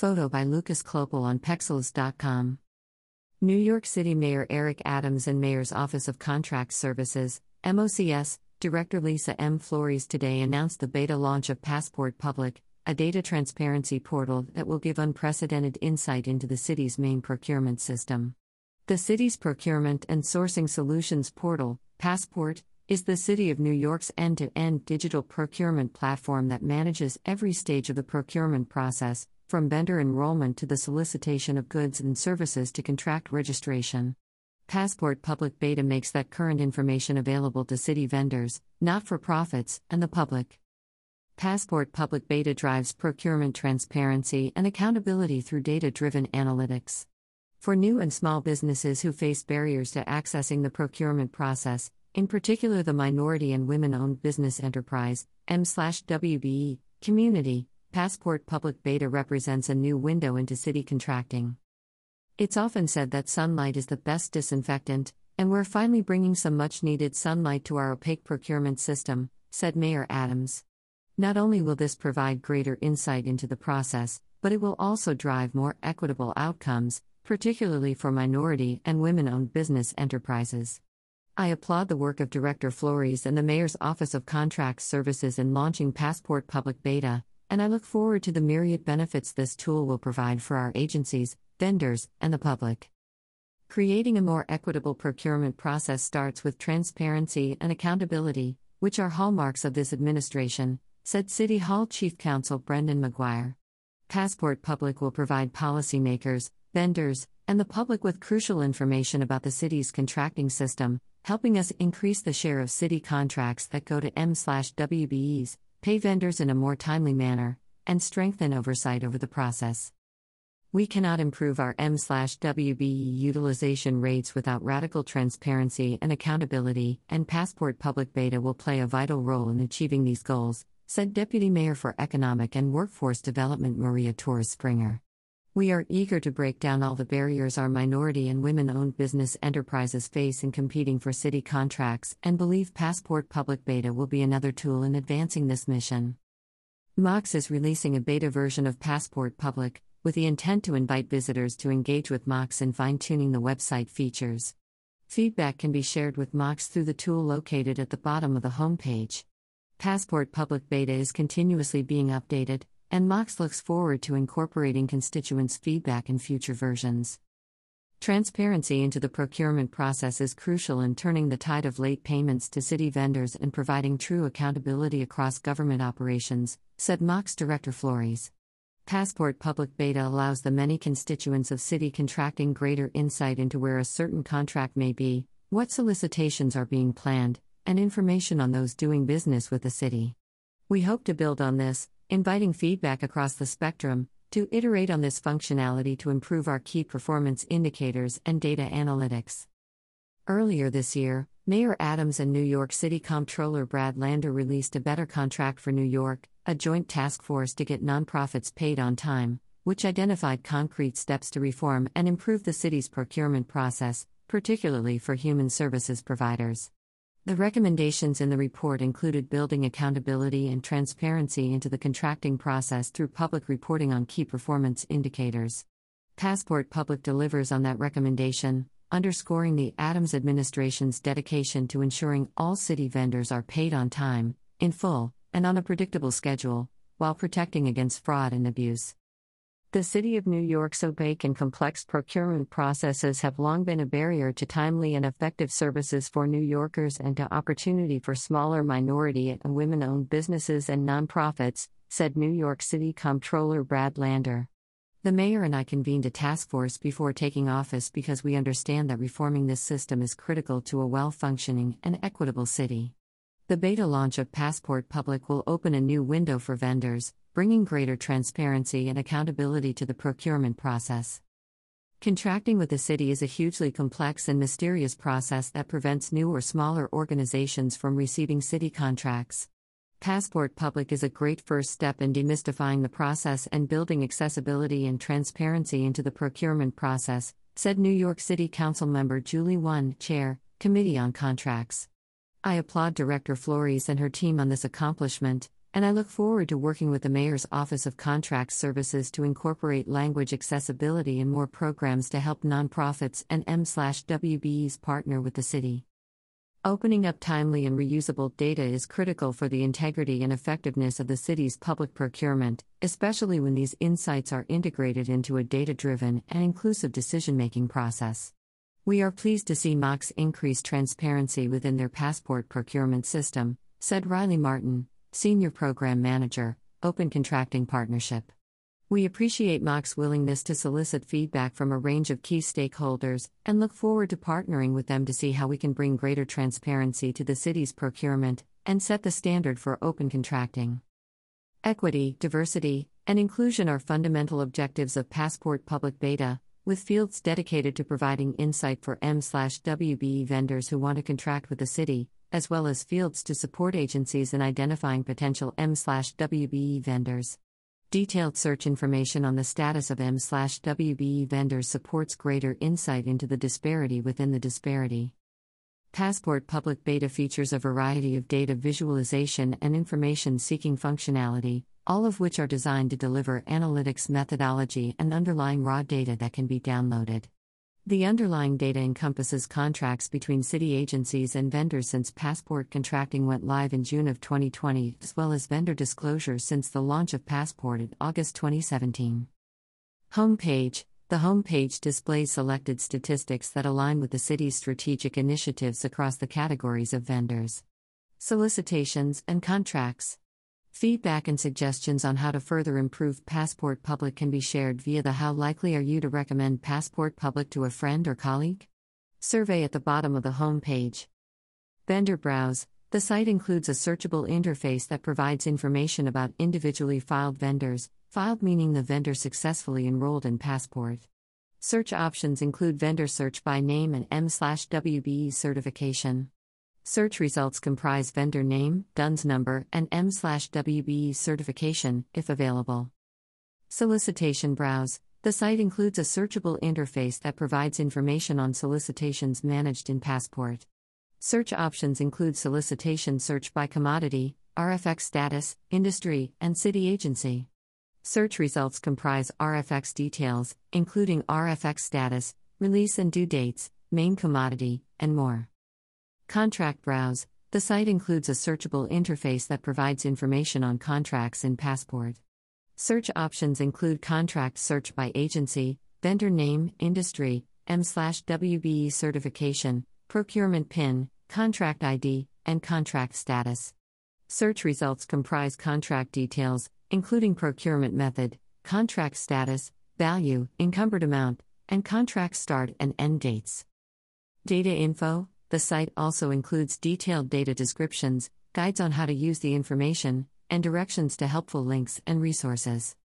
Photo by Lucas Klopel on Pexels.com. New York City Mayor Eric Adams and Mayor's Office of Contract Services, MOCS, Director Lisa M. Flores today announced the beta launch of Passport Public, a data transparency portal that will give unprecedented insight into the city's main procurement system. The city's procurement and sourcing solutions portal, Passport, is the City of New York's end to end digital procurement platform that manages every stage of the procurement process, from vendor enrollment to the solicitation of goods and services to contract registration. Passport Public Beta makes that current information available to city vendors, not for profits, and the public. Passport Public Beta drives procurement transparency and accountability through data driven analytics. For new and small businesses who face barriers to accessing the procurement process, in particular the minority and women owned business enterprise, M/WBE, community, Passport Public Beta represents a new window into city contracting. It's often said that sunlight is the best disinfectant, and we're finally bringing some much needed sunlight to our opaque procurement system, said Mayor Adams. Not only will this provide greater insight into the process, but it will also drive more equitable outcomes, particularly for minority and women owned business enterprises. I applaud the work of Director Flores and the Mayor's Office of Contract Services in launching Passport Public Beta, and I look forward to the myriad benefits this tool will provide for our agencies, vendors, and the public. Creating a more equitable procurement process starts with transparency and accountability, which are hallmarks of this administration, said City Hall Chief Counsel Brendan McGuire. Passport Public will provide policymakers, vendors, and the public with crucial information about the city's contracting system, helping us increase the share of city contracts that go to M/WBEs, pay vendors in a more timely manner, and strengthen oversight over the process. We cannot improve our M/WBE utilization rates without radical transparency and accountability, and Passport Public Beta will play a vital role in achieving these goals, said Deputy Mayor for Economic and Workforce Development Maria Torres Springer. We are eager to break down all the barriers our minority and women owned business enterprises face in competing for city contracts and believe Passport Public Beta will be another tool in advancing this mission. MOCS is releasing a beta version of Passport Public, with the intent to invite visitors to engage with MOCS in fine tuning the website features. Feedback can be shared with MOCS through the tool located at the bottom of the homepage. Passport Public Beta is continuously being updated, and MOCS looks forward to incorporating constituents' feedback in future versions. Transparency into the procurement process is crucial in turning the tide of late payments to city vendors and providing true accountability across government operations, said MOCS Director Flores. Passport Public Beta allows the many constituents of city contracting greater insight into where a certain contract may be, what solicitations are being planned, and information on those doing business with the city. We hope to build on this, inviting feedback across the spectrum, to iterate on this functionality to improve our key performance indicators and data analytics. Earlier this year, Mayor Adams and New York City Comptroller Brad Lander released a Better Contract for New York, a joint task force to get nonprofits paid on time, which identified concrete steps to reform and improve the city's procurement process, particularly for human services providers. The recommendations in the report included building accountability and transparency into the contracting process through public reporting on key performance indicators. Passport Public delivers on that recommendation, underscoring the Adams administration's dedication to ensuring all city vendors are paid on time, in full, and on a predictable schedule, while protecting against fraud and abuse. The City of New York's opaque and complex procurement processes have long been a barrier to timely and effective services for New Yorkers and to opportunity for smaller minority and women owned businesses and nonprofits, said New York City Comptroller Brad Lander. The mayor and I convened a task force before taking office because we understand that reforming this system is critical to a well functioning and equitable city. The beta launch of Passport Public will open a new window for vendors, bringing greater transparency and accountability to the procurement process. Contracting with the city is a hugely complex and mysterious process that prevents new or smaller organizations from receiving city contracts. Passport Public is a great first step in demystifying the process and building accessibility and transparency into the procurement process, said New York City Council member Julie Won, Chair, Committee on Contracts. I applaud Director Flores and her team on this accomplishment, and I look forward to working with the Mayor's Office of Contract Services to incorporate language accessibility in more programs to help nonprofits and M/WBEs partner with the city. Opening up timely and reusable data is critical for the integrity and effectiveness of the city's public procurement, especially when these insights are integrated into a data driven and inclusive decision making process. We are pleased to see MOCS increase transparency within their passport procurement system, said Riley Martin, Senior Program Manager, Open Contracting Partnership. We appreciate MOCS's willingness to solicit feedback from a range of key stakeholders and look forward to partnering with them to see how we can bring greater transparency to the city's procurement and set the standard for open contracting. Equity, diversity, and inclusion are fundamental objectives of Passport Public Beta, with fields dedicated to providing insight for M/WBE vendors who want to contract with the city, as well as fields to support agencies in identifying potential M/WBE vendors. Detailed search information on the status of M/WBE vendors supports greater insight into the disparity within the disparity. Passport Public Beta features a variety of data visualization and information seeking functionality, all of which are designed to deliver analytics methodology and underlying raw data that can be downloaded. The underlying data encompasses contracts between city agencies and vendors since Passport contracting went live in June of 2020, as well as vendor disclosures since the launch of Passport in August 2017. Homepage The homepage displays selected statistics that align with the city's strategic initiatives across the categories of vendors. Solicitations and contracts. Feedback and suggestions on how to further improve Passport Public can be shared via the How Likely Are You to Recommend Passport Public to a Friend or Colleague? survey at the bottom of the home page. Vendor Browse The site includes a searchable interface that provides information about individually filed vendors, filed meaning the vendor successfully enrolled in Passport. Search options include vendor search by name and M/WBE certification. Search results comprise vendor name, DUNS number, and M/WBE certification, if available. Solicitation Browse The site includes a searchable interface that provides information on solicitations managed in Passport. Search options include solicitation search by commodity, RFX status, industry, and city agency. Search results comprise RFX details, including RFX status, release and due dates, main commodity, and more. Contract Browse The site includes a searchable interface that provides information on contracts in Passport. Search options include contract search by agency, vendor name, industry, M/WBE certification, procurement PIN, contract ID, and contract status. Search results comprise contract details, including procurement method, contract status, value, encumbered amount, and contract start and end dates. Data info the site also includes detailed data descriptions, guides on how to use the information, and directions to helpful links and resources.